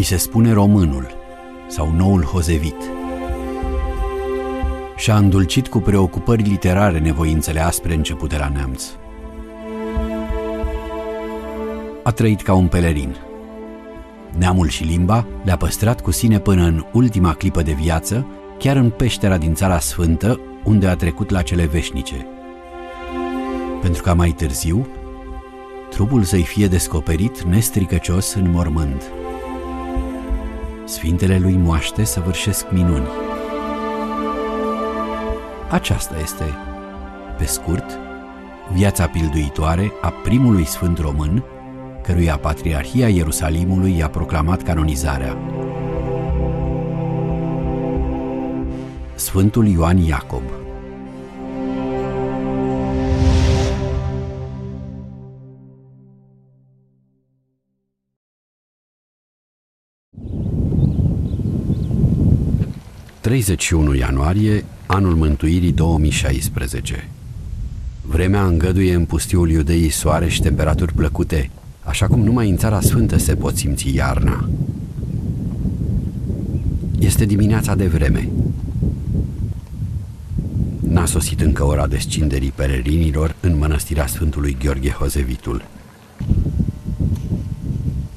îi se spune românul sau noul hozevit. Și-a îndulcit cu preocupări literare nevoințele aspre începute la neamț. A trăit ca un pelerin. Neamul și limba le-a păstrat cu sine până în ultima clipă de viață, chiar în peștera din Țara Sfântă, unde a trecut la cele veșnice. Pentru ca mai târziu, trupul să-i fie descoperit nestricăcios în mormânt. Sfintele lui moaște săvârșesc minuni. Aceasta este, pe scurt, viața pilduitoare a primului sfânt român, căruia Patriarhia Ierusalimului i-a proclamat canonizarea. Sfântul Ioan Iacob ...31 ianuarie, anul mântuirii 2016. Vremea îngăduie în pustiul iudeii soare și temperaturi plăcute, așa cum numai în Țara Sfântă se pot simți iarna. Este dimineața de vreme. N-a sosit încă ora descinderii pelerinilor în mănăstirea Sfântului Gheorghe Hozevitul.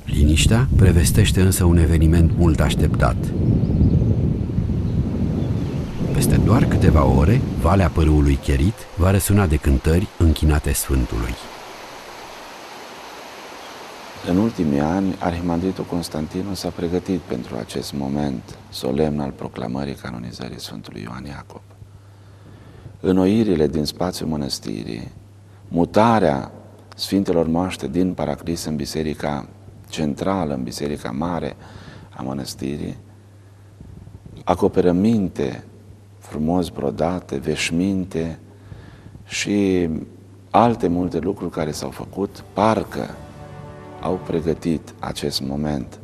Liniștea prevestește însă un eveniment mult așteptat. Peste doar câteva ore, Valea Părâului Cherit va răsuna de cântări închinate Sfântului. În ultimii ani, Arhimandritul Constantinu s-a pregătit pentru acest moment solemn al proclamării canonizării Sfântului Ioan Iacob. Înnoirile din spațiul mănăstirii, mutarea Sfintelor Moaște din Paraclis în biserica centrală, în biserica mare a mănăstirii, acoperăminte frumos brodate, veșminte și alte multe lucruri care s-au făcut, parcă au pregătit acest moment.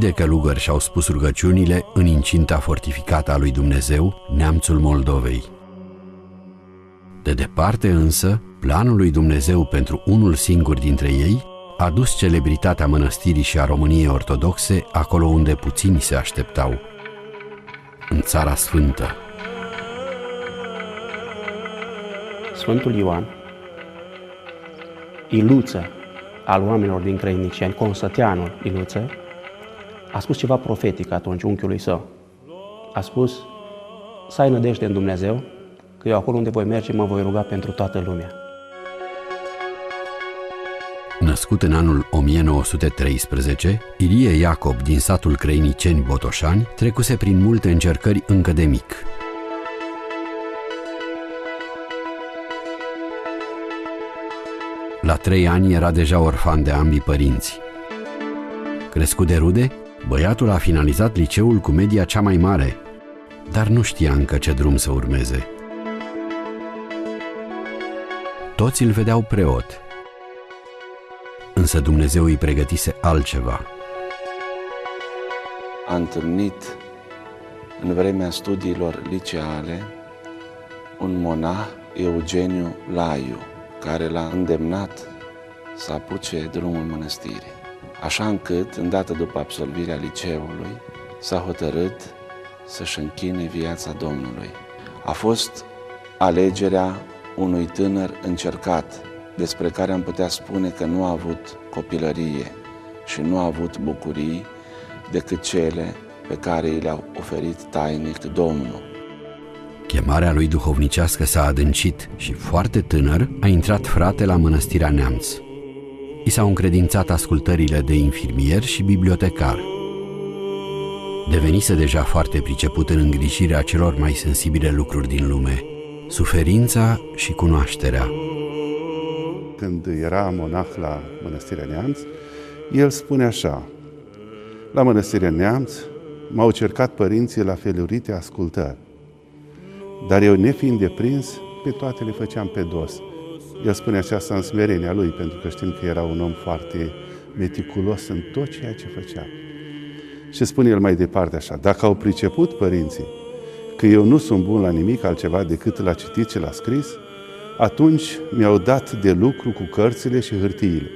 De călugări și-au spus rugăciunile în incinta fortificată a lui Dumnezeu, neamțul Moldovei. De departe însă, planul lui Dumnezeu pentru unul singur dintre ei a dus celebritatea mănăstirii și a României ortodoxe acolo unde puțini se așteptau, în Țara Sfântă. Sfântul Ioan, Iluță al oamenilor din Crăiniciani, Consăteanul Iluță, a spus ceva profetic atunci unchiului său. A spus, să ai nădejde în Dumnezeu, că eu acolo unde voi merge mă voi ruga pentru toată lumea. Născut în anul 1913, Ilie Iacob din satul Crăiniceni Botoșani trecuse prin multe încercări încă de mic. La trei ani era deja orfan de ambii părinți. Crescut de rude, băiatul a finalizat liceul cu media cea mai mare, dar nu știa încă ce drum să urmeze. Toți îl vedeau preot, însă Dumnezeu îi pregătise altceva. A întâlnit în vremea studiilor liceale un monah, Eugeniu Laiu, care l-a îndemnat să apuce drumul mănăstirii. Așa încât, îndată după absolvirea liceului, s-a hotărât să-și închine viața Domnului. A fost alegerea unui tânăr încercat, despre care am putea spune că nu a avut copilărie și nu a avut bucurii decât cele pe care i le-a oferit tainic Domnul. Chemarea lui duhovnicească s-a adâncit și foarte tânăr a intrat frate la mănăstirea Neamț. I s-au încredințat ascultările de infirmier și bibliotecar. Devenise deja foarte priceput în îngrijirea celor mai sensibile lucruri din lume, suferința și cunoașterea. Când era monah la Mănăstirea Neamț, el spune așa, la Mănăstirea Neamț m-au cercat părinții la felurite ascultări, dar eu nefiind deprins, pe toate le făceam pe dos. El spune aceasta în smerenia lui, pentru că știm că era un om foarte meticulos în tot ceea ce făcea. Și spune el mai departe așa, dacă au priceput părinții că eu nu sunt bun la nimic altceva decât la citit și la scris, atunci mi-au dat de lucru cu cărțile și hârtiile,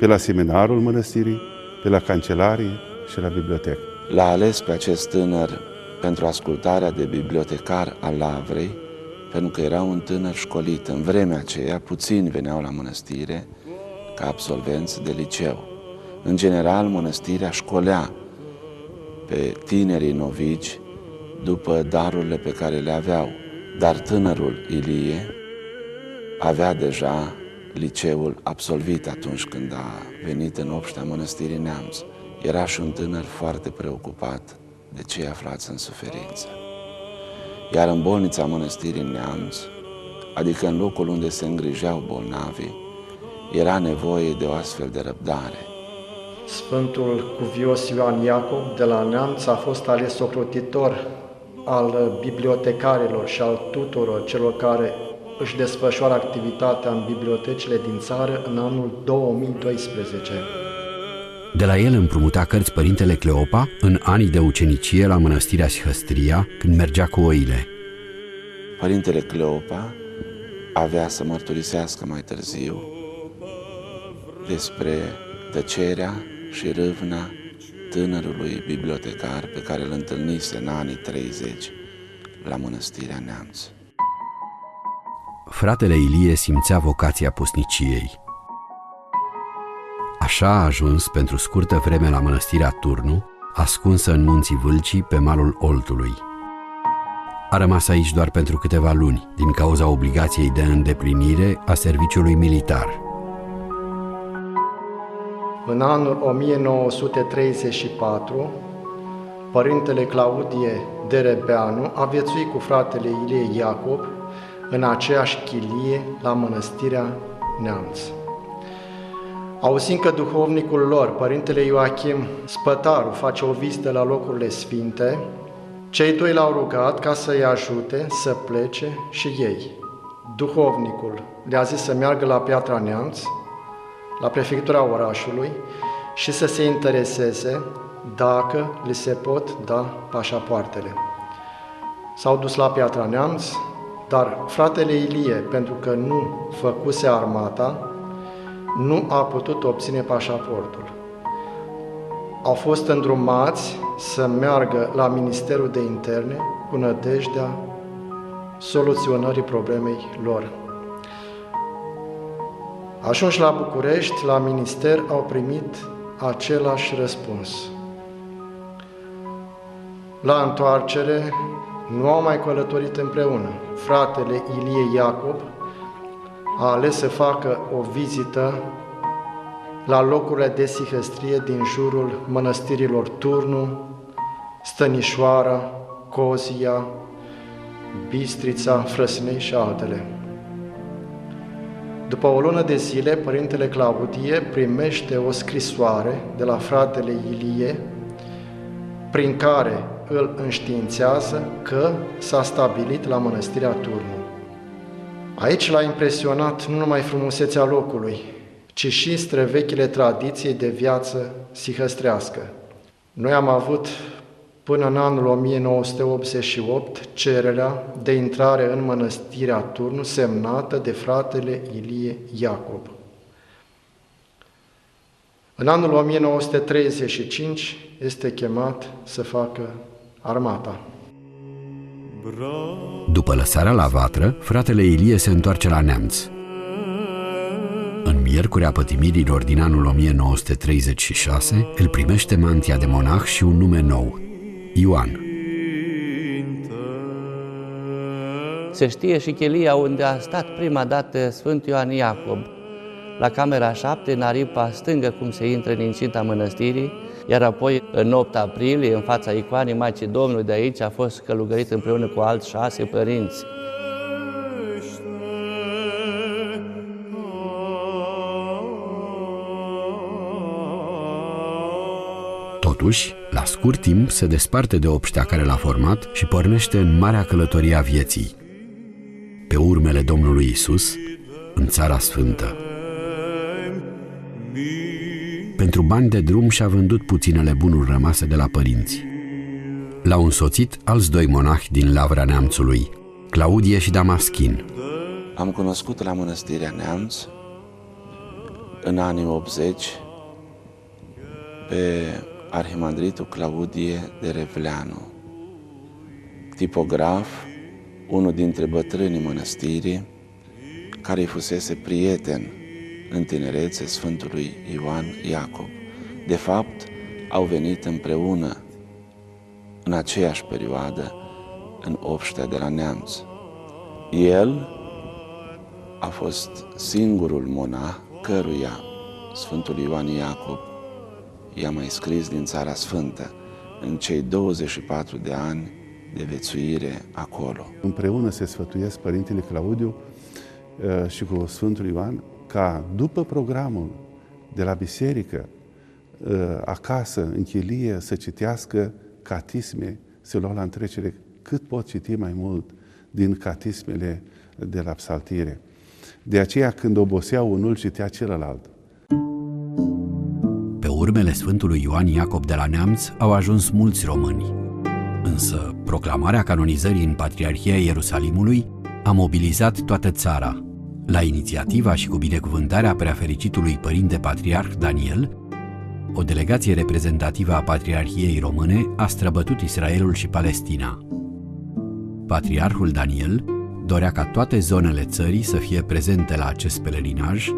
pe la seminarul mănăstirii, pe la cancelarie și la bibliotecă. L-a ales pe acest tânăr pentru ascultarea de bibliotecar al Lavrei, pentru că era un tânăr școlit. În vremea aceea, puțini veneau la mănăstire ca absolvenți de liceu. În general, mănăstirea școlea pe tinerii novici după darurile pe care le aveau. Dar tânărul Ilie avea deja liceul absolvit atunci când a venit în obștea mănăstirii Neamț. Era și un tânăr foarte preocupat de cei aflați în suferință. Iar în bolnița mănăstirii Neamț, adică în locul unde se îngrijeau bolnavii, era nevoie de o astfel de răbdare. Sfântul Cuvios Ioan Iacob de la Neamț a fost ales ocrotitor al bibliotecarilor și al tuturor celor care își desfășoară activitatea în bibliotecile din țară în anul 2012. De la el împrumuta cărți părintele Cleopa în anii de ucenicie la mănăstirea Sihăstria, când mergea cu oile. Părintele Cleopa avea să mărturisească mai târziu despre tăcerea și râvna tânărului bibliotecar pe care îl întâlnise în anii 30 la mănăstirea Neamț. Fratele Ilie simțea vocația pusniciei. Așa a ajuns pentru scurtă vreme la mănăstirea Turnu, ascunsă în munții Vâlcii pe malul Oltului. A rămas aici doar pentru câteva luni, din cauza obligației de îndeplinire a serviciului militar – în anul 1934, părintele Claudie Derebeanu a viețuit cu fratele Ilie Iacob în aceeași chilie la mănăstirea Neamț. Auzind că duhovnicul lor, părintele Ioachim Spătaru, face o vizită la locurile sfinte, cei doi l-au rugat ca să-i ajute să plece și ei. Duhovnicul le-a zis să meargă la Piatra Neamț, la prefectura orașului și să se intereseze dacă li se pot da pașapoartele. S-au dus la Piatra Neamț, dar fratele Ilie, pentru că nu făcuse armata, nu a putut obține pașaportul. Au fost îndrumați să meargă la Ministerul de Interne cu nădejdea soluționării problemei lor. Ajunși la București, la minister, au primit același răspuns. La întoarcere, nu au mai călătorit împreună. Fratele Ilie Iacob a ales să facă o vizită la locurile de sihăstrie din jurul mănăstirilor Turnu, Stănișoara, Cozia, Bistrița, Frăsnei și altele. După o lună de zile, părintele Claudie primește o scrisoare de la fratele Ilie, prin care îl înștiințează că s-a stabilit la mănăstirea Turnu. Aici l-a impresionat nu numai frumusețea locului, ci și străvechile tradiții de viață sihăstrească. Noi am avut până în anul 1988 cererea de intrare în mănăstirea Turnu semnată de fratele Ilie Iacob. În anul 1935 este chemat să facă armata. După lăsarea la vatră, fratele Ilie se întoarce la neamț. În miercurea pătimirilor din anul 1936, îl primește mantia de monah și un nume nou, Ioan. Se știe și chelia unde a stat prima dată Sfânt Ioan Iacob, la camera 7, în aripa stângă, cum se intră în incinta mănăstirii, iar apoi, în 8 aprilie, în fața icoanei Maicii Domnului de aici, a fost călugărit împreună cu alți șase părinți. Totuși, la scurt timp se desparte de obștea care l-a format și pornește în marea călătorie a vieții. Pe urmele Domnului Isus, în Țara Sfântă. Pentru bani de drum și-a vândut puținele bunuri rămase de la părinți. L-au însoțit alți doi monahi din Lavra Neamțului, Claudie și Damaschin. Am cunoscut la Mănăstirea Neamț în anii 80 pe arhimandritul Claudie de Revleanu, tipograf, unul dintre bătrânii mănăstirii, care îi fusese prieten în tinerețe Sfântului Ioan Iacob. De fapt, au venit împreună în aceeași perioadă în obștea de la Neamț. El a fost singurul monah căruia Sfântul Ioan Iacob i-a mai scris din Țara Sfântă în cei 24 de ani de vețuire acolo. Împreună se sfătuiesc Părintele Claudiu uh, și cu Sfântul Ioan ca după programul de la biserică, uh, acasă, în chilie, să citească catisme, să luau la întrecere cât pot citi mai mult din catismele de la psaltire. De aceea, când obosea unul, citea celălalt. Pe urmele Sfântului Ioan Iacob de la Neamț au ajuns mulți români. Însă, proclamarea canonizării în Patriarhia Ierusalimului a mobilizat toată țara. La inițiativa și cu binecuvântarea preafericitului Părinte Patriarh Daniel, o delegație reprezentativă a Patriarhiei Române a străbătut Israelul și Palestina. Patriarhul Daniel dorea ca toate zonele țării să fie prezente la acest pelerinaj,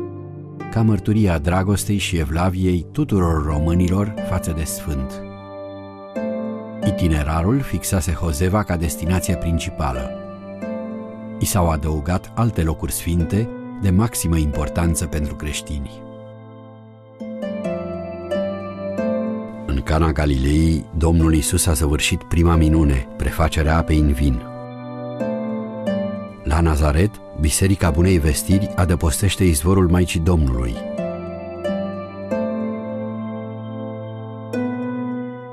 ca mărturia dragostei și evlaviei tuturor românilor față de Sfânt. Itinerarul fixase Hozeva ca destinație principală. I s-au adăugat alte locuri sfinte de maximă importanță pentru creștini. În Cana Galilei, Domnul Isus a săvârșit prima minune, prefacerea apei în vin. La Nazaret, Biserica Bunei Vestiri adăpostește izvorul Maicii Domnului.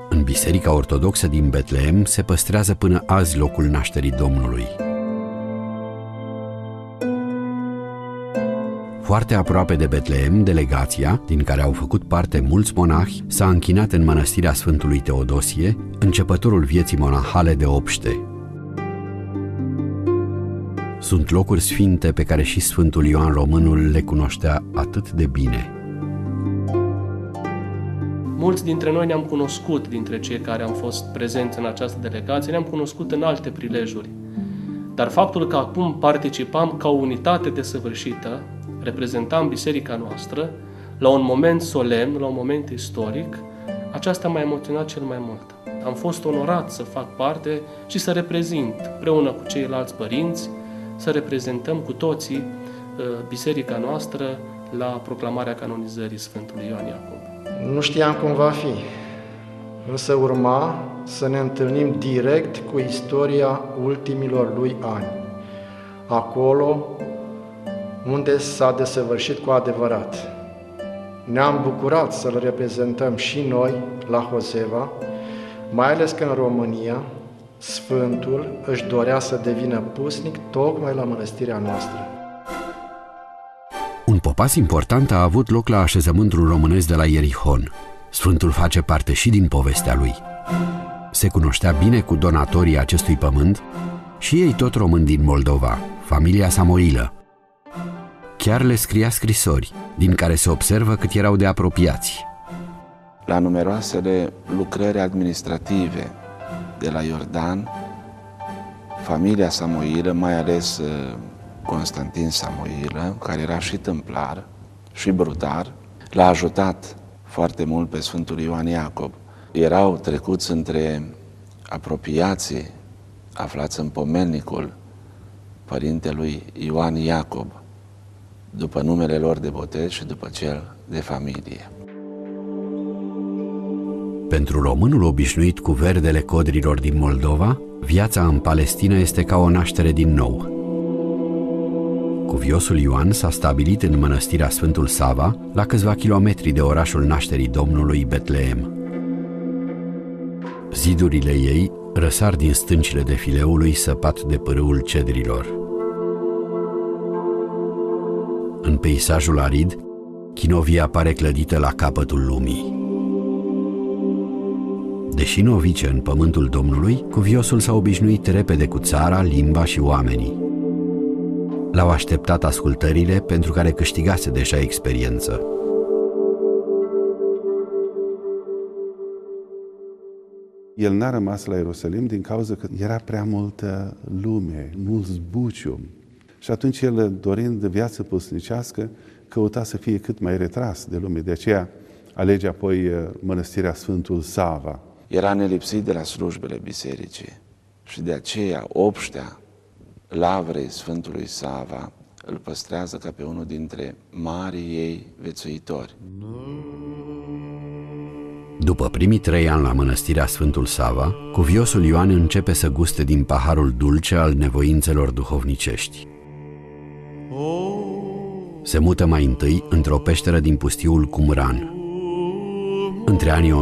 În Biserica Ortodoxă din Betleem se păstrează până azi locul nașterii Domnului. Foarte aproape de Betleem, delegația, din care au făcut parte mulți monahi, s-a închinat în mănăstirea Sfântului Teodosie, începătorul vieții monahale de obște. Sunt locuri sfinte pe care și Sfântul Ioan Românul le cunoștea atât de bine. Mulți dintre noi ne-am cunoscut, dintre cei care am fost prezenți în această delegație, ne-am cunoscut în alte prilejuri. Dar faptul că acum participam ca o unitate desăvârșită, reprezentam biserica noastră, la un moment solemn, la un moment istoric, aceasta m-a emoționat cel mai mult. Am fost onorat să fac parte și să reprezint, împreună cu ceilalți părinți, să reprezentăm cu toții uh, biserica noastră la proclamarea canonizării Sfântului Ioan Iacob. Nu știam cum va fi, însă urma să ne întâlnim direct cu istoria ultimilor lui ani. Acolo unde s-a desăvârșit cu adevărat. Ne-am bucurat să-l reprezentăm și noi la Hozeva, mai ales că în România Sfântul își dorea să devină pusnic tocmai la mănăstirea noastră. Un popas important a avut loc la așezământul românesc de la Ierihon. Sfântul face parte și din povestea lui. Se cunoștea bine cu donatorii acestui pământ și ei tot români din Moldova, familia Samoilă. Chiar le scria scrisori, din care se observă cât erau de apropiați. La numeroasele lucrări administrative de la Iordan, familia Samoilă, mai ales uh, Constantin Samoilă, care era și tâmplar și brutar, l-a ajutat foarte mult pe Sfântul Ioan Iacob. Erau trecuți între apropiații aflați în pomelnicul părintelui Ioan Iacob, după numele lor de botez și după cel de familie. Pentru românul obișnuit cu verdele codrilor din Moldova, viața în Palestina este ca o naștere din nou. Cuviosul Ioan s-a stabilit în mănăstirea Sfântul Sava, la câțiva kilometri de orașul nașterii Domnului Betleem. Zidurile ei răsar din stâncile de fileului săpat de pârâul cedrilor. În peisajul arid, chinovia pare clădită la capătul lumii. Deși novice în pământul Domnului, cuviosul s-a obișnuit repede cu țara, limba și oamenii. L-au așteptat ascultările pentru care câștigase deja experiență. El n-a rămas la Ierusalim din cauza că era prea multă lume, mult zbucium. Și atunci el, dorind viață pusnicească, căuta să fie cât mai retras de lume. De aceea alege apoi uh, mănăstirea Sfântul Sava. Era nelipsit de la slujbele bisericii și de aceea obștea lavrei Sfântului Sava îl păstrează ca pe unul dintre marii ei vețuitori. După primii trei ani la mănăstirea Sfântul Sava, cuviosul Ioan începe să guste din paharul dulce al nevoințelor duhovnicești. Se mută mai întâi într-o peșteră din pustiul Cumran. Între anii 1940-1941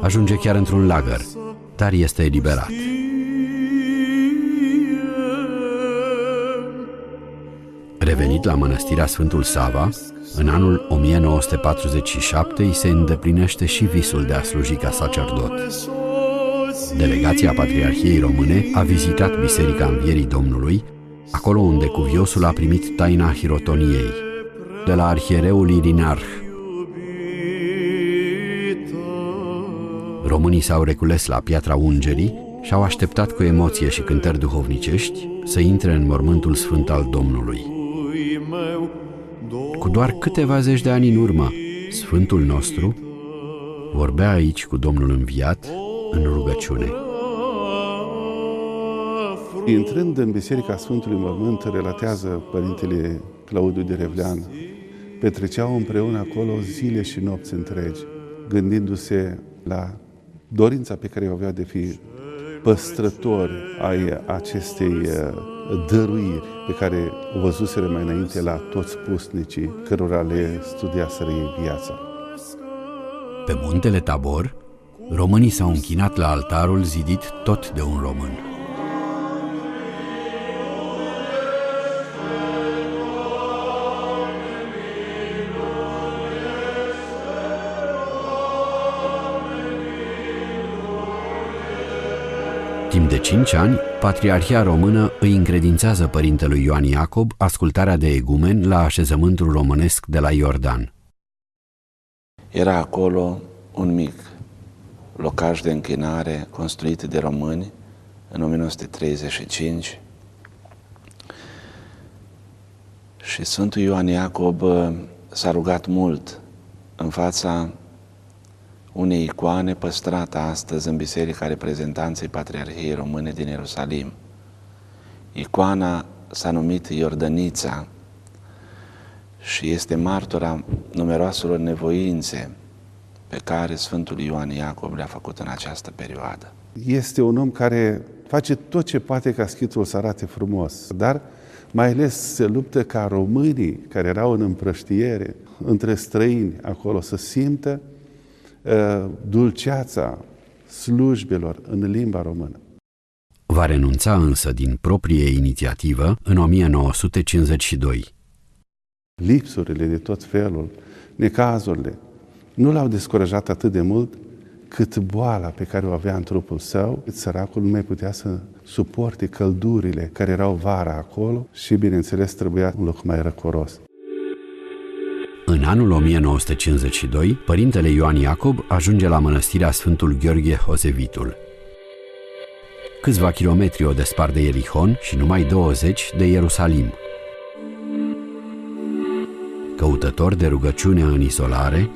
ajunge chiar într-un lagăr, dar este eliberat. Revenit la mănăstirea Sfântul Sava, în anul 1947 îi se îndeplinește și visul de a sluji ca sacerdot. Delegația Patriarhiei Române a vizitat Biserica Învierii Domnului, acolo unde cuviosul a primit taina hirotoniei, de la arhiereul Irinarh. Românii s-au recules la Piatra Ungerii și au așteptat cu emoție și cântări duhovnicești să intre în mormântul sfânt al Domnului. Cu doar câteva zeci de ani în urmă, Sfântul nostru vorbea aici cu Domnul înviat în rugăciune. Intrând în Biserica Sfântului Mormânt, relatează Părintele Claudiu de Revlean, petreceau împreună acolo zile și nopți întregi, gândindu-se la dorința pe care o avea de fi păstrători ai acestei uh, dăruiri pe care o văzuseră mai înainte la toți pusnicii cărora le studiaseră ei viața. Pe muntele Tabor, românii s-au închinat la altarul zidit tot de un român. Timp de cinci ani, Patriarhia Română îi încredințează părintelui Ioan Iacob ascultarea de egumen la așezământul românesc de la Iordan. Era acolo un mic locaj de închinare construit de români în 1935 și Sfântul Ioan Iacob uh, s-a rugat mult în fața unei icoane păstrată astăzi în Biserica Reprezentanței Patriarhiei Române din Ierusalim. Icoana s-a numit Iordănița și este martora numeroaselor nevoințe pe care Sfântul Ioan Iacob le-a făcut în această perioadă. Este un om care face tot ce poate ca schitul să arate frumos, dar mai ales se luptă ca românii care erau în împrăștiere între străini acolo să simtă Uh, dulceața slujbelor în limba română. Va renunța însă din proprie inițiativă în 1952. Lipsurile de tot felul, necazurile, nu l-au descurajat atât de mult cât boala pe care o avea în trupul său, cât săracul nu mai putea să suporte căldurile care erau vara acolo și, bineînțeles, trebuia un loc mai răcoros. În anul 1952, părintele Ioan Iacob ajunge la mănăstirea Sfântul Gheorghe Hosevitul. Câțiva kilometri o despart de Ierihon și numai 20 de Ierusalim. Căutător de rugăciune în izolare,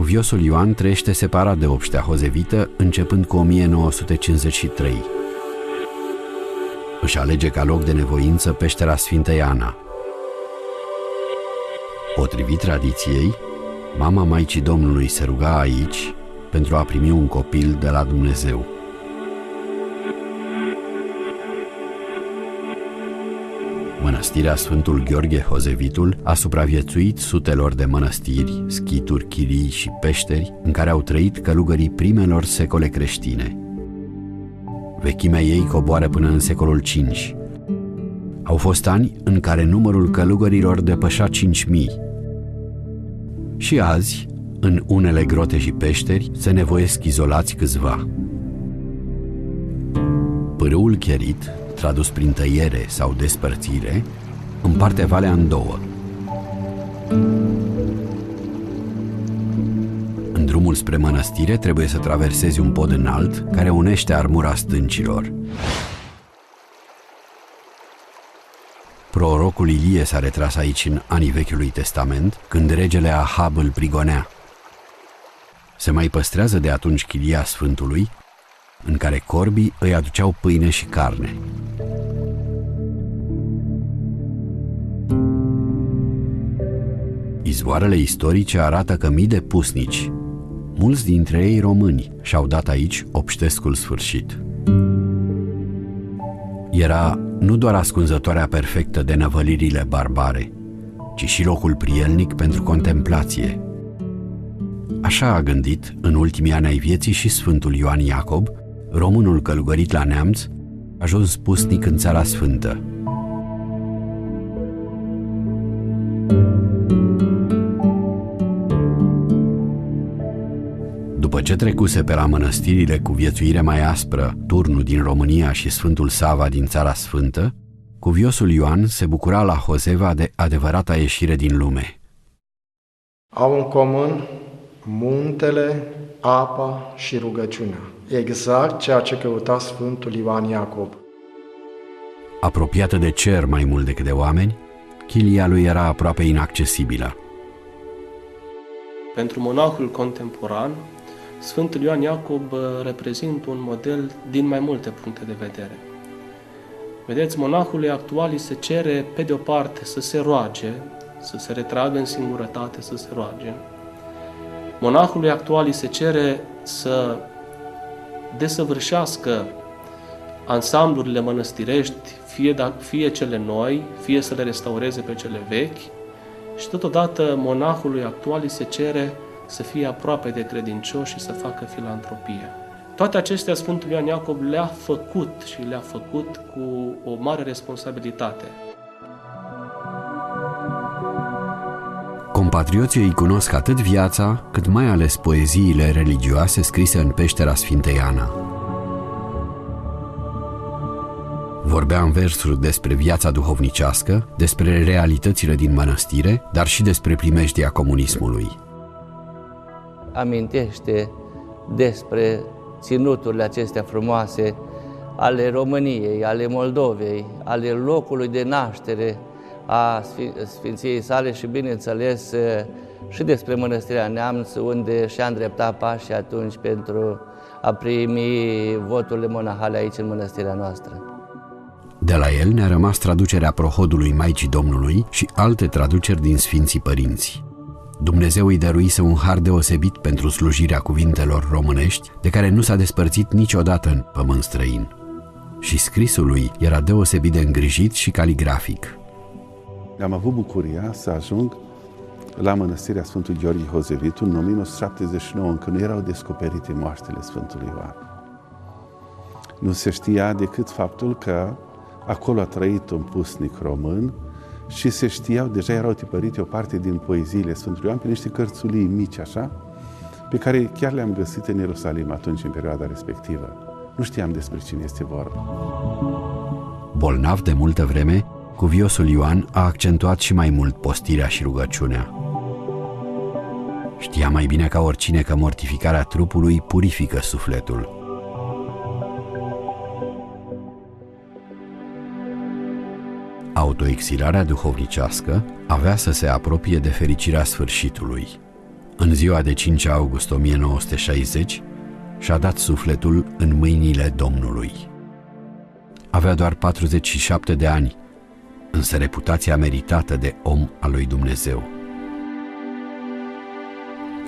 cuviosul Ioan trăiește separat de obștea Hosevită începând cu 1953. Își alege ca loc de nevoință peștera Sfintei Ana, Potrivit tradiției, mama Maicii Domnului se ruga aici pentru a primi un copil de la Dumnezeu. Mănăstirea Sfântul Gheorghe Hozevitul a supraviețuit sutelor de mănăstiri, schituri, chirii și peșteri în care au trăit călugării primelor secole creștine. Vechimea ei coboară până în secolul V Au fost ani în care numărul călugărilor depășea 5.000. Și azi, în unele grote și peșteri, se nevoiesc izolați câțiva. Pârâul cherit, tradus prin tăiere sau despărțire, împarte valea în două. În drumul spre mănăstire trebuie să traversezi un pod înalt care unește armura stâncilor. Prorocul Ilie s-a retras aici în anii Vechiului Testament, când regele Ahab îl prigonea. Se mai păstrează de atunci chilia Sfântului, în care corbii îi aduceau pâine și carne. Izvoarele istorice arată că mii de pusnici, mulți dintre ei români, și-au dat aici obștescul sfârșit. Era nu doar ascunzătoarea perfectă de năvălirile barbare, ci și locul prielnic pentru contemplație. Așa a gândit în ultimii ani ai vieții și Sfântul Ioan Iacob, românul călugărit la neamț, ajuns pusnic în Țara Sfântă. După ce trecuse pe la mănăstirile cu viețuire mai aspră, turnul din România și Sfântul Sava din Țara Sfântă, cuviosul Ioan se bucura la Hozeva de adevărata ieșire din lume. Au în comun muntele, apa și rugăciunea. Exact ceea ce căuta Sfântul Ioan Iacob. Apropiată de cer mai mult decât de oameni, chilia lui era aproape inaccesibilă. Pentru monahul contemporan, Sfântul Ioan Iacob uh, reprezintă un model din mai multe puncte de vedere. Vedeți, monahului actual îi se cere, pe de o parte, să se roage, să se retragă în singurătate, să se roage. Monahului actual îi se cere să desăvârșească ansamblurile mănăstirești, fie, da, fie cele noi, fie să le restaureze pe cele vechi, și totodată monahului actual îi se cere să fie aproape de credincioși și să facă filantropie. Toate acestea Sfântul Ioan Iacob le-a făcut și le-a făcut cu o mare responsabilitate. Compatrioții îi cunosc atât viața, cât mai ales poeziile religioase scrise în peștera Sfintei Ana. Vorbea în versuri despre viața duhovnicească, despre realitățile din mănăstire, dar și despre primejdia comunismului amintește despre ținuturile acestea frumoase ale României, ale Moldovei, ale locului de naștere a Sfinției sale și, bineînțeles, și despre Mănăstirea Neamț, unde și-a îndreptat pașii atunci pentru a primi voturile monahale aici în mănăstirea noastră. De la el ne-a rămas traducerea prohodului Maicii Domnului și alte traduceri din Sfinții Părinți. Dumnezeu îi dăruise un har deosebit pentru slujirea cuvintelor românești, de care nu s-a despărțit niciodată în pământ străin. Și scrisul lui era deosebit de îngrijit și caligrafic. Am avut bucuria să ajung la mănăstirea Sfântului Gheorghe Hozevitu în 1979, încă nu erau descoperite moaștele Sfântului Ioan. Nu se știa decât faptul că acolo a trăit un pusnic român, și se știau, deja erau tipărite o parte din poeziile Sfântului Ioan pe niște cărțulii mici, așa, pe care chiar le-am găsit în Ierusalim atunci, în perioada respectivă. Nu știam despre cine este vorba. Bolnav de multă vreme, cuviosul Ioan a accentuat și mai mult postirea și rugăciunea. Știa mai bine ca oricine că mortificarea trupului purifică sufletul. Autoexilarea duhovnicească avea să se apropie de fericirea sfârșitului. În ziua de 5 august 1960 și-a dat sufletul în mâinile Domnului. Avea doar 47 de ani, însă reputația meritată de om al lui Dumnezeu.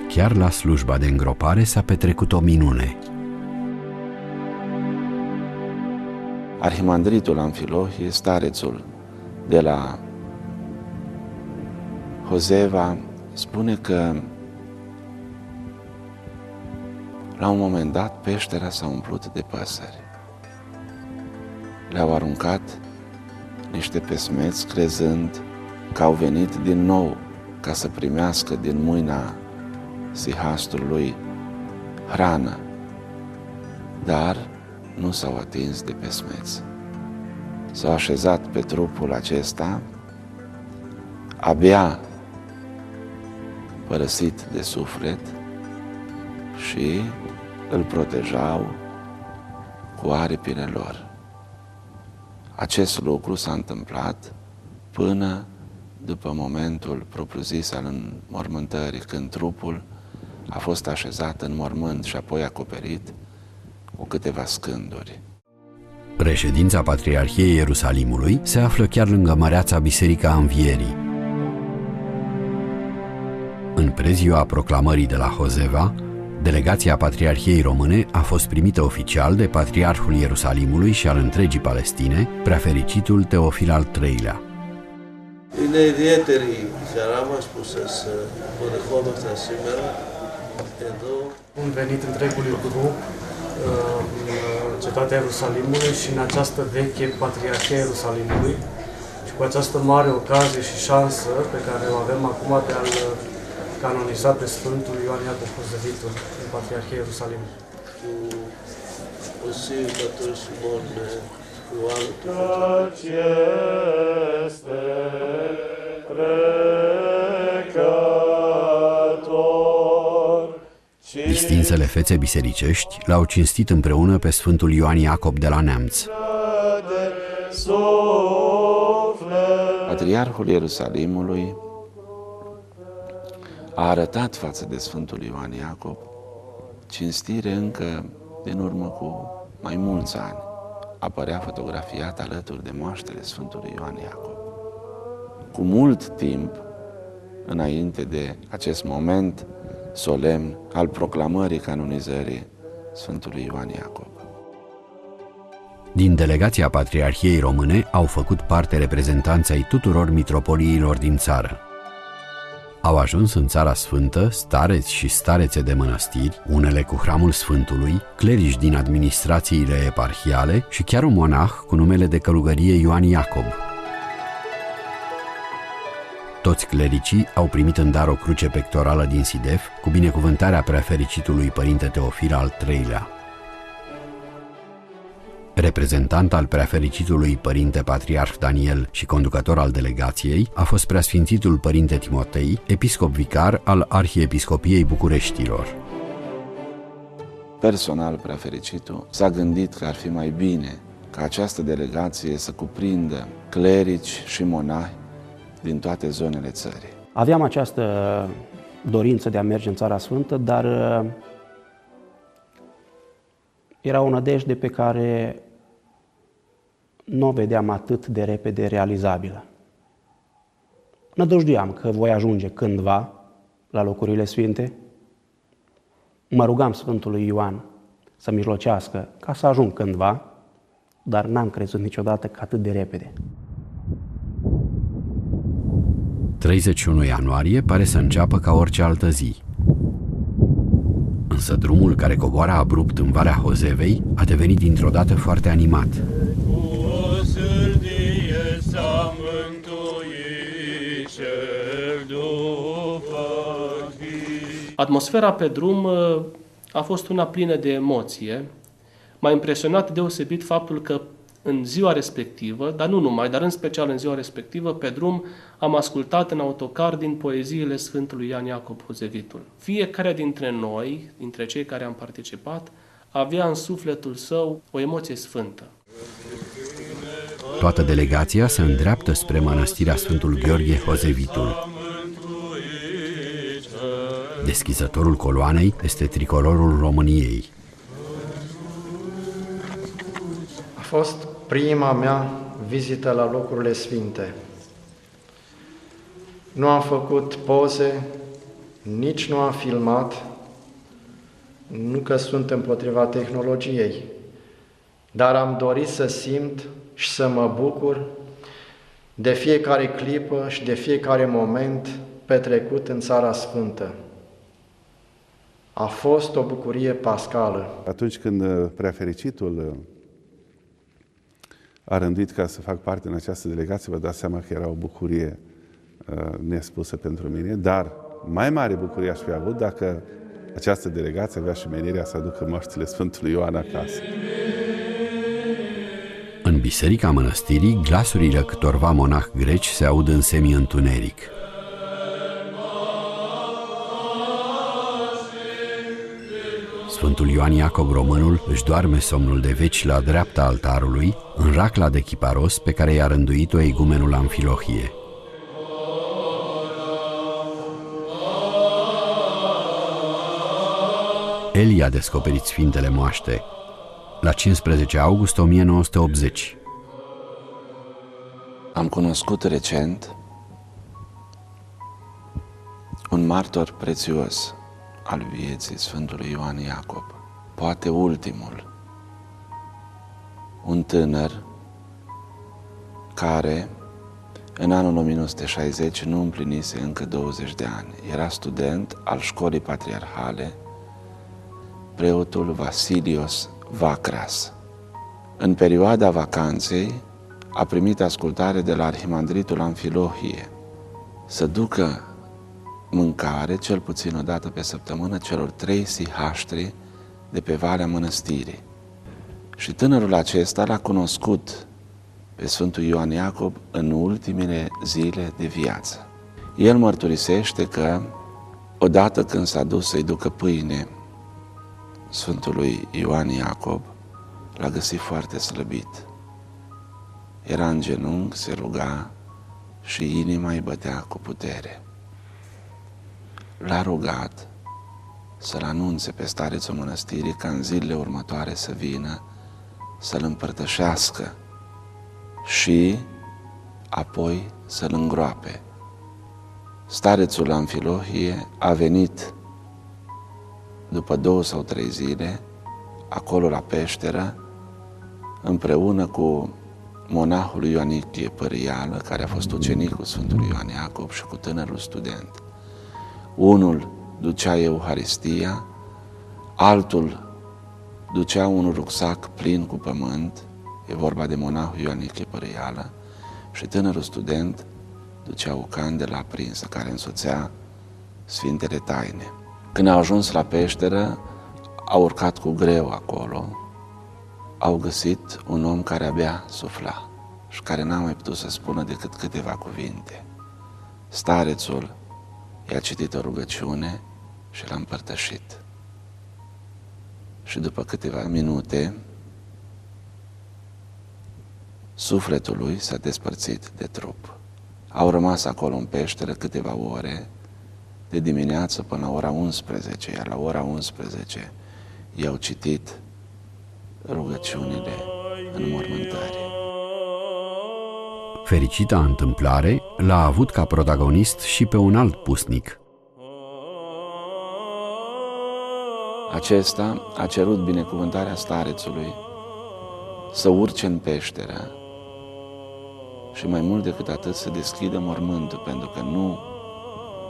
Chiar la slujba de îngropare s-a petrecut o minune. Arhimandritul Amfilohie, starețul de la Hozeva spune că la un moment dat peștera s-a umplut de păsări. Le-au aruncat niște pesmeți crezând că au venit din nou ca să primească din mâina sihastului hrană, dar nu s-au atins de pesmeți. S-au așezat pe trupul acesta, abia părăsit de suflet și îl protejau cu aripile lor. Acest lucru s-a întâmplat până după momentul propriu-zis al înmormântării, când trupul a fost așezat în mormânt și apoi acoperit cu câteva scânduri. Reședința Patriarhiei Ierusalimului se află chiar lângă măreața Biserica Învierii. În preziua proclamării de la Hozeva, delegația Patriarhiei Române a fost primită oficial de Patriarhul Ierusalimului și al întregii Palestine, preafericitul Teofil al III-lea. Είναι ιδιαίτερη η χαρά μας που σας υποδεχόμαστε σήμερα εδώ. Bun venit întregului grup în cetatea Ierusalimului și în această veche Patriarhia Ierusalimului și cu această mare ocazie și șansă pe care o avem acum de a-l canonizat de Sfântul Ioan Iacob Cozăvitul din Patriarhia Ierusalim. Cu Osei, Tatăl Simon, cu altul. este Distinsele fețe bisericești l-au cinstit împreună pe Sfântul Ioan Iacob de la Neamț. Patriarhul Ierusalimului a arătat față de Sfântul Ioan Iacob cinstire încă din urmă cu mai mulți ani. Apărea fotografiat alături de moaștele Sfântului Ioan Iacob. Cu mult timp înainte de acest moment solemn al proclamării canonizării Sfântului Ioan Iacob. Din delegația Patriarhiei Române au făcut parte reprezentanții ai tuturor mitropoliilor din țară. Au ajuns în Țara Sfântă stareți și starețe de mănăstiri, unele cu hramul Sfântului, clerici din administrațiile eparhiale și chiar un monah cu numele de călugărie Ioan Iacob. Toți clericii au primit în dar o cruce pectorală din Sidef cu binecuvântarea preafericitului Părinte Teofil al III-lea. Reprezentant al preafericitului Părinte Patriarh Daniel și conducător al delegației a fost preasfințitul Părinte Timotei, episcop vicar al Arhiepiscopiei Bucureștilor. Personal, preafericitul s-a gândit că ar fi mai bine ca această delegație să cuprindă clerici și monahi din toate zonele țării. Aveam această dorință de a merge în Țara Sfântă, dar uh, era o nădejde pe care nu o vedeam atât de repede realizabilă. Nădăjduiam că voi ajunge cândva la locurile sfinte. Mă rugam Sfântului Ioan să mijlocească ca să ajung cândva, dar n-am crezut niciodată că atât de repede. 31 ianuarie pare să înceapă ca orice altă zi. Însă drumul care coboară abrupt în Valea Hozevei a devenit dintr-o dată foarte animat. Cu o sârdie s-a mântuit cel după fi. Atmosfera pe drum uh, a fost una plină de emoție. M-a impresionat deosebit faptul că în ziua respectivă, dar nu numai, dar în special în ziua respectivă, pe drum am ascultat în autocar din poeziile Sfântului Ioan Iacob Huzevitul. Fiecare dintre noi, dintre cei care am participat, avea în sufletul său o emoție sfântă. Toată delegația se îndreaptă spre mănăstirea Sfântul Gheorghe Hozevitul. Deschizătorul coloanei este tricolorul României. A fost prima mea vizită la locurile sfinte. Nu am făcut poze, nici nu am filmat, nu că sunt împotriva tehnologiei, dar am dorit să simt și să mă bucur de fiecare clipă și de fiecare moment petrecut în Țara Sfântă. A fost o bucurie pascală. Atunci când uh, preafericitul uh, a rânduit ca să fac parte în această delegație, vă dați seama că era o bucurie uh, nespusă pentru mine, dar mai mare bucurie aș fi avut dacă această delegație avea și menirea să aducă mărțile Sfântului Ioan acasă. În biserica mănăstirii, glasurile câtorva monah greci se aud în semi-întuneric. Sfântul Ioan Iacob Românul își doarme somnul de veci la dreapta altarului, în racla de chiparos pe care i-a rânduit-o egumenul Amfilohie. El i-a descoperit Sfintele Moaște la 15 august 1980. Am cunoscut recent un martor prețios al vieții Sfântului Ioan Iacob, poate ultimul, un tânăr care în anul 1960 nu împlinise încă 20 de ani. Era student al școlii patriarhale, preotul Vasilios Vacras. În perioada vacanței a primit ascultare de la arhimandritul Amfilohie să ducă mâncare cel puțin o dată pe săptămână celor trei sihaștri de pe Valea Mănăstirii. Și tânărul acesta l-a cunoscut pe Sfântul Ioan Iacob în ultimele zile de viață. El mărturisește că odată când s-a dus să-i ducă pâine Sfântului Ioan Iacob, l-a găsit foarte slăbit. Era în genunchi, se ruga și inima îi bătea cu putere l-a rugat să-l anunțe pe starețul mănăstirii ca în zilele următoare să vină să-l împărtășească și apoi să-l îngroape. Starețul Amfilohie a venit după două sau trei zile acolo la peșteră împreună cu monahul Ioanichie Părială, care a fost ucenicul Sfântului Ioan Iacob și cu tânărul student. Unul ducea Euharistia, altul ducea un rucsac plin cu pământ, e vorba de monahul Ioaniche Păreială, și tânărul student ducea o candelă aprinsă care însoțea Sfintele Taine. Când au ajuns la peșteră, au urcat cu greu acolo, au găsit un om care abia sufla și care n-a mai putut să spună decât câteva cuvinte. Starețul I-a citit o rugăciune și l-a împărtășit. Și după câteva minute, sufletul lui s-a despărțit de trup. Au rămas acolo în peșteră câteva ore, de dimineață până la ora 11, iar la ora 11 i-au citit rugăciunile în mormântare. Fericita întâmplare l-a avut ca protagonist și pe un alt pusnic. Acesta a cerut binecuvântarea starețului să urce în peșteră și mai mult decât atât să deschidă mormântul, pentru că nu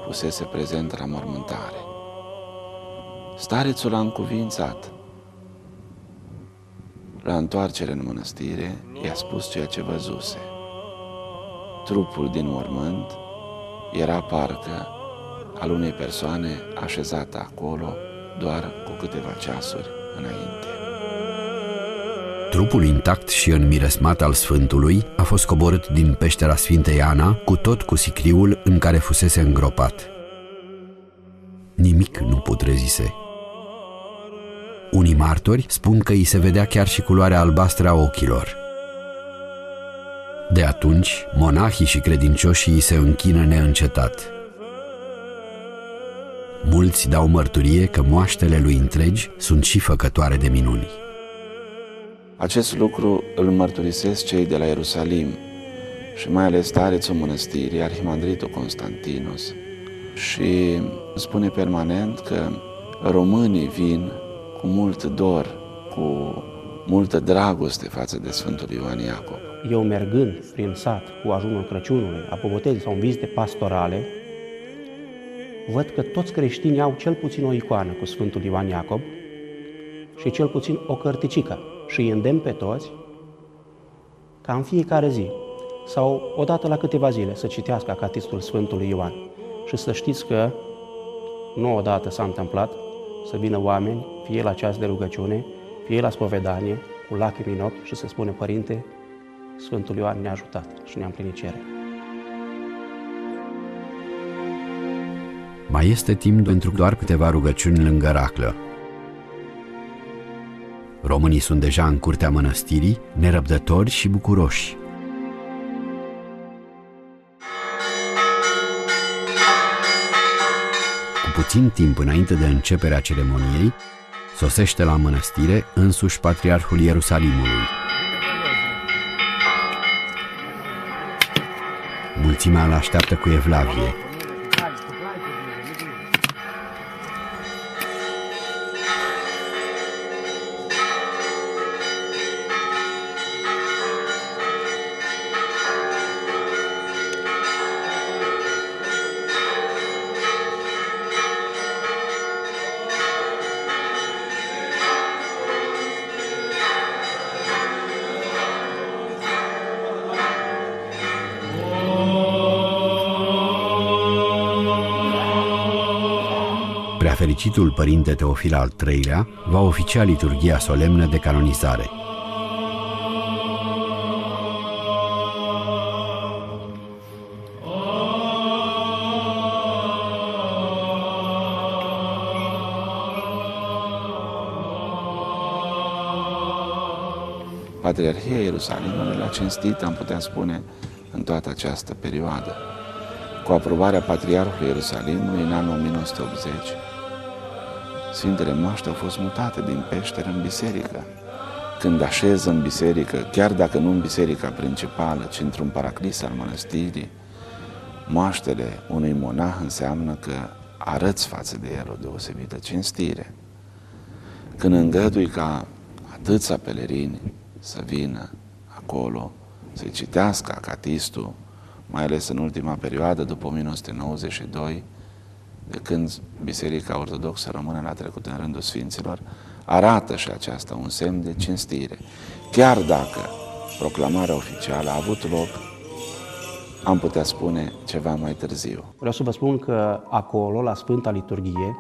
fusese prezent la mormântare. Starețul a încuvințat. La întoarcere în mănăstire, i-a spus ceea ce văzuse trupul din mormânt era parcă al unei persoane așezată acolo doar cu câteva ceasuri înainte. Trupul intact și înmiresmat al Sfântului a fost coborât din peștera Sfintei Ana, cu tot cu sicriul în care fusese îngropat. Nimic nu putrezise. Unii martori spun că îi se vedea chiar și culoarea albastră a ochilor – de atunci, monahii și credincioșii se închină neîncetat. Mulți dau mărturie că moaștele lui întregi sunt și făcătoare de minuni. Acest lucru îl mărturisesc cei de la Ierusalim și mai ales starețul mănăstirii, Arhimandritul Constantinos. Și spune permanent că românii vin cu mult dor, cu multă dragoste față de Sfântul Ioan Iacob eu mergând prin sat cu ajunul Crăciunului, a botezii sau în vizite pastorale, văd că toți creștinii au cel puțin o icoană cu Sfântul Ioan Iacob și cel puțin o cărticică și îi îndemn pe toți ca în fiecare zi sau odată la câteva zile să citească Acatistul Sfântului Ioan. Și să știți că nu odată s-a întâmplat să vină oameni, fie la ceas de rugăciune, fie la spovedanie, cu lacrimi în ochi și să spune, Părinte, Sfântul Ioan ne-a ajutat și ne-a împlinit cererea. Mai este timp pentru doar câteva rugăciuni lângă raclă. Românii sunt deja în curtea mănăstirii, nerăbdători și bucuroși. Cu puțin timp înainte de începerea ceremoniei, sosește la mănăstire însuși Patriarhul Ierusalimului. Mulțimea îl așteaptă cu evlavie. Preafericitul Părinte Teofil al III-lea va oficia liturgia solemnă de canonizare. Patriarhia Ierusalimului l-a cinstit, am putea spune, în toată această perioadă. Cu aprobarea Patriarhului Ierusalimului în anul 1980, Sfintele Moaște au fost mutate din peșteră în biserică. Când așeză în biserică, chiar dacă nu în biserica principală, ci într-un paraclis al mănăstirii, moaștele unui monah înseamnă că arăți față de el o deosebită cinstire. Când îngădui ca atâția pelerini să vină acolo, să-i citească acatistul, mai ales în ultima perioadă, după 1992, de când Biserica Ortodoxă rămâne la trecut în rândul Sfinților, arată și aceasta un semn de cinstire. Chiar dacă proclamarea oficială a avut loc, am putea spune ceva mai târziu. Vreau să vă spun că acolo, la Sfânta Liturghie,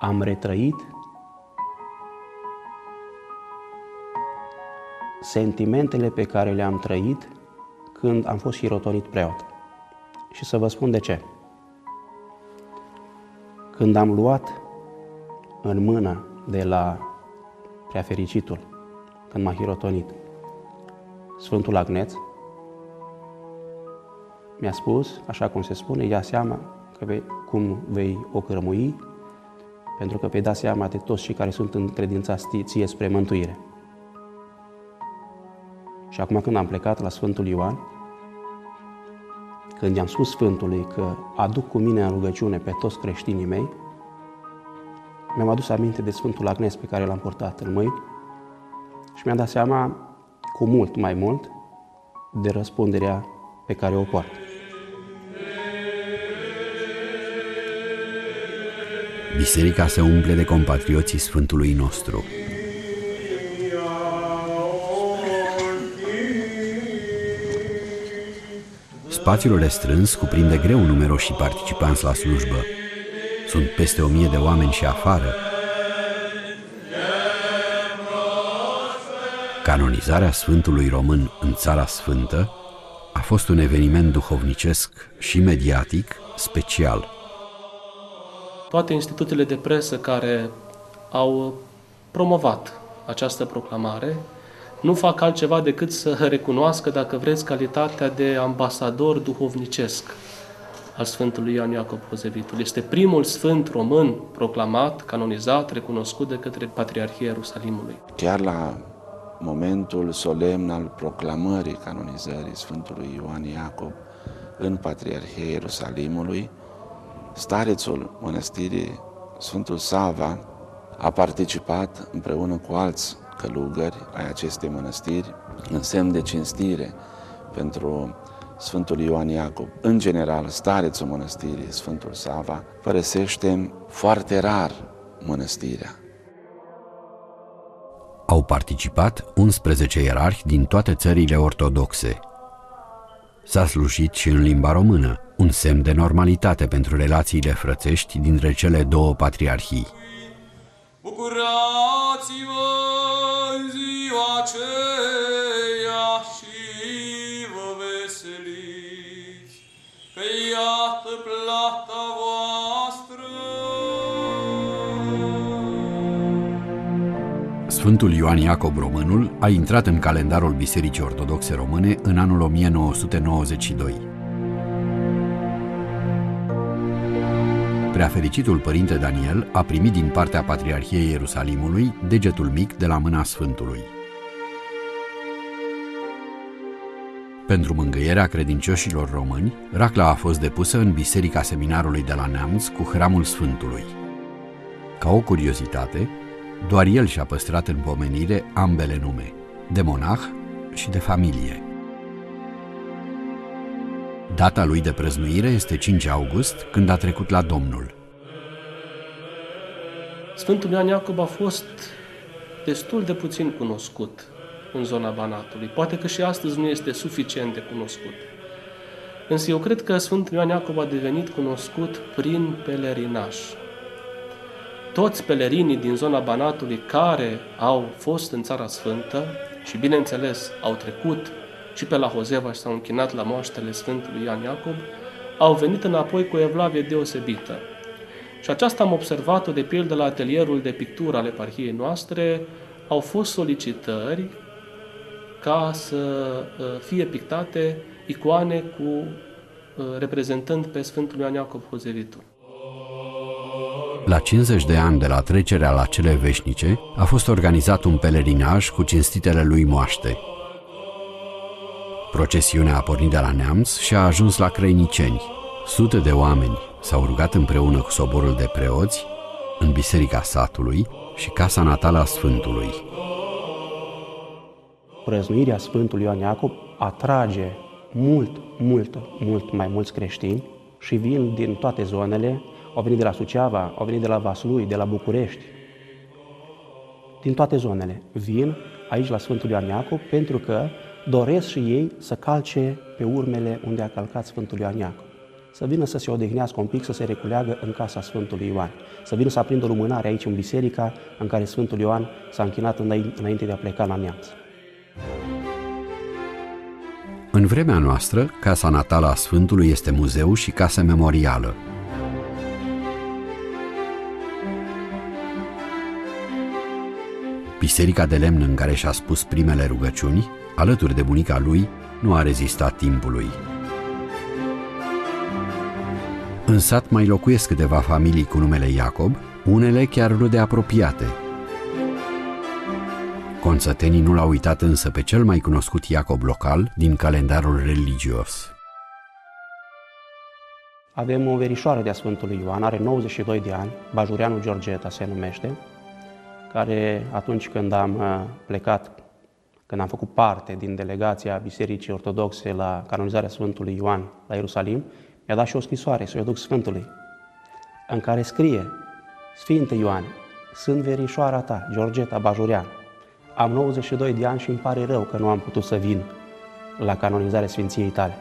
am retrăit sentimentele pe care le-am trăit când am fost hirotonit preot. Și să vă spun de ce. Când am luat în mână de la preafericitul, când m-a hirotonit, Sfântul Agneț, mi-a spus, așa cum se spune, ia seama că vei, cum vei o cărmui, pentru că vei da seama de toți cei care sunt încredințați ție spre mântuire. Și acum când am plecat la Sfântul Ioan, când i-am spus Sfântului că aduc cu mine în rugăciune pe toți creștinii mei, mi-am adus aminte de Sfântul Agnes pe care l-am portat în mâini și mi-am dat seama cu mult mai mult de răspunderea pe care o poartă. Biserica se umple de compatrioții Sfântului nostru. Spațiul restrâns cuprinde greu numeroși participanți la slujbă. Sunt peste o mie de oameni și afară. Canonizarea Sfântului Român în Țara Sfântă a fost un eveniment duhovnicesc și mediatic special. Toate instituțiile de presă care au promovat această proclamare nu fac altceva decât să recunoască, dacă vreți, calitatea de ambasador duhovnicesc al Sfântului Ioan Iacob Pozevitul. Este primul sfânt român proclamat, canonizat, recunoscut de către Patriarhia Ierusalimului. Chiar la momentul solemn al proclamării canonizării Sfântului Ioan Iacob în Patriarhia Ierusalimului, starețul mănăstirii Sfântul Sava a participat împreună cu alți călugări ai acestei mănăstiri în semn de cinstire pentru Sfântul Ioan Iacob. În general, starețul mănăstirii, Sfântul Sava, părăsește foarte rar mănăstirea. Au participat 11 ierarhi din toate țările ortodoxe. S-a slujit și în limba română, un semn de normalitate pentru relațiile frățești dintre cele două patriarhii. Bucurați-vă în ziua aceea și vă veseliți, că iată plata voastră. Sfântul Ioan Iacob Românul a intrat în calendarul Bisericii Ortodoxe Române în anul 1992. Preafericitul părinte Daniel a primit din partea Patriarhiei Ierusalimului degetul mic de la mâna Sfântului. Pentru mângâierea credincioșilor români, racla a fost depusă în Biserica Seminarului de la Neamț cu hramul Sfântului. Ca o curiozitate, doar el și-a păstrat în pomenire ambele nume, de monah și de familie. Data lui de prăznuire este 5 august, când a trecut la Domnul. Sfântul Ioan Iacob a fost destul de puțin cunoscut în zona Banatului. Poate că și astăzi nu este suficient de cunoscut. Însă eu cred că Sfântul Ioan Iacob a devenit cunoscut prin pelerinaj. Toți pelerinii din zona Banatului care au fost în Țara Sfântă și, bineînțeles, au trecut și pe la Hozeva și s-au închinat la moaștele Sfântului Ioan Iacob, au venit înapoi cu o evlavie deosebită. Și aceasta am observat-o de pildă la atelierul de pictură ale eparhiei noastre, au fost solicitări ca să uh, fie pictate icoane cu uh, reprezentând pe Sfântul Ioan Iacob Hozevitul. La 50 de ani de la trecerea la cele veșnice, a fost organizat un pelerinaj cu cinstitele lui moaște. Procesiunea a pornit de la Neamț și a ajuns la Crăiniceni. Sute de oameni s-au rugat împreună cu soborul de preoți în biserica satului și casa natală a Sfântului. Prăznuirea Sfântului Ioan Iacob atrage mult, mult, mult mai mulți creștini și vin din toate zonele, au venit de la Suceava, au venit de la Vaslui, de la București, din toate zonele. Vin aici la Sfântul Ioan Iacob pentru că doresc și ei să calce pe urmele unde a calcat Sfântul Ioan Iacob. Să vină să se odihnească un pic, să se reculeagă în casa Sfântului Ioan. Să vină să aprindă lumânare aici în biserica în care Sfântul Ioan s-a închinat înainte de a pleca la neamț. În vremea noastră, casa natală a Sfântului este muzeu și casă memorială. Biserica de lemn în care și-a spus primele rugăciuni, alături de bunica lui, nu a rezistat timpului. În sat mai locuiesc câteva familii cu numele Iacob, unele chiar rude apropiate. Conțătenii nu l-au uitat însă pe cel mai cunoscut Iacob local din calendarul religios. Avem o verișoară de-a Sfântului Ioan, are 92 de ani, Bajureanu Georgeta se numește, care atunci când am uh, plecat, când am făcut parte din delegația Bisericii Ortodoxe la canonizarea Sfântului Ioan la Ierusalim, mi-a dat și o scrisoare să o duc Sfântului, în care scrie, Sfinte Ioan, sunt verișoara ta, Georgeta Bajurean. Am 92 de ani și îmi pare rău că nu am putut să vin la canonizarea Sfinției tale.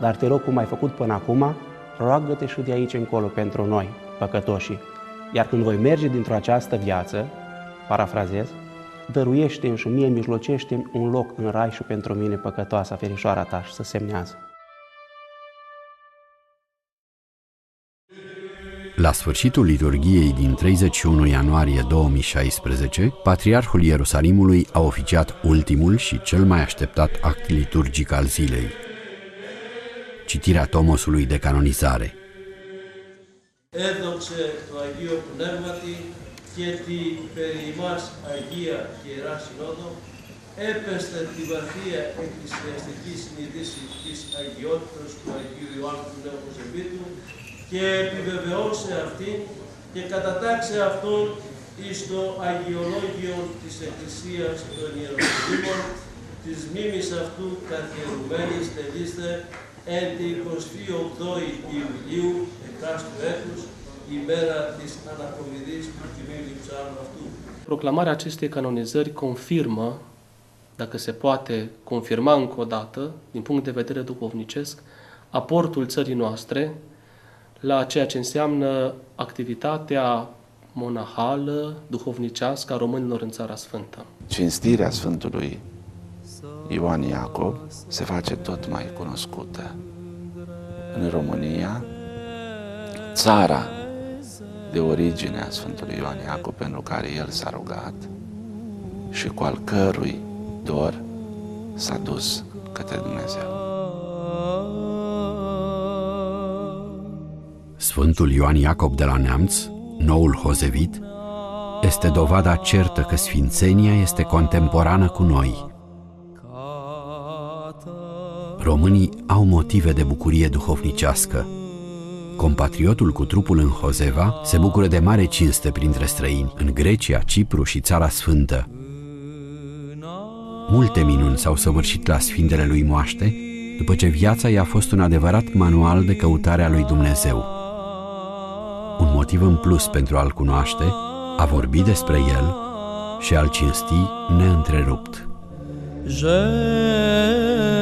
Dar te rog, cum ai făcut până acum, roagă-te și de aici încolo pentru noi, păcătoșii. Iar când voi merge dintr-o această viață, parafrazez, dăruiește-mi și mie mijlocește un loc în rai și pentru mine păcătoasa ferișoara ta și să semnează. La sfârșitul liturgiei din 31 ianuarie 2016, Patriarhul Ierusalimului a oficiat ultimul și cel mai așteptat act liturgic al zilei. Citirea Tomosului de canonizare. Έδωξε το Αγίο Πνεύματι Και τη περί ημάς Αγία Ιεράς Συνόδο έπεστε τη βαθία εκκλησιαστική συνειδήση της αγιότητας του Αγίου Ιωάννου του Νέου Κοσεβίτου και επιβεβαιώσε αυτήν και κατατάξε αυτόν εις το αγιολόγιο της Εκκλησίας των Ιεροσυνήμων της μνήμης αυτού καθιερουμένης τελείστε εν τη 28η Ιουλίου εκάστου έτους ημέρα της αναπομιδής του Τιμίου Ψάρου αυτού. Proclamarea acestei canonizări confirmă, dacă se poate confirma încă o dată, din punct de vedere duhovnicesc, aportul țării noastre la ceea ce înseamnă activitatea monahală, duhovnicească a românilor în Țara Sfântă. Cinstirea Sfântului Ioan Iacob se face tot mai cunoscută. În România, țara de origine a Sfântului Ioan Iacob pentru care el s-a rugat și cu al cărui dor s-a dus către Dumnezeu. Sfântul Ioan Iacob de la Neamț, noul Hozevit, este dovada certă că sfințenia este contemporană cu noi. Românii au motive de bucurie duhovnicească. Compatriotul cu trupul în Hozeva se bucură de mare cinste printre străini, în Grecia, Cipru și Țara Sfântă. Multe minuni s-au săvârșit la sfintele lui moaște, după ce viața i-a fost un adevărat manual de căutare a lui Dumnezeu. Un motiv în plus pentru a-L cunoaște, a vorbi despre El, și a-L cinsti neîntrerupt. Je...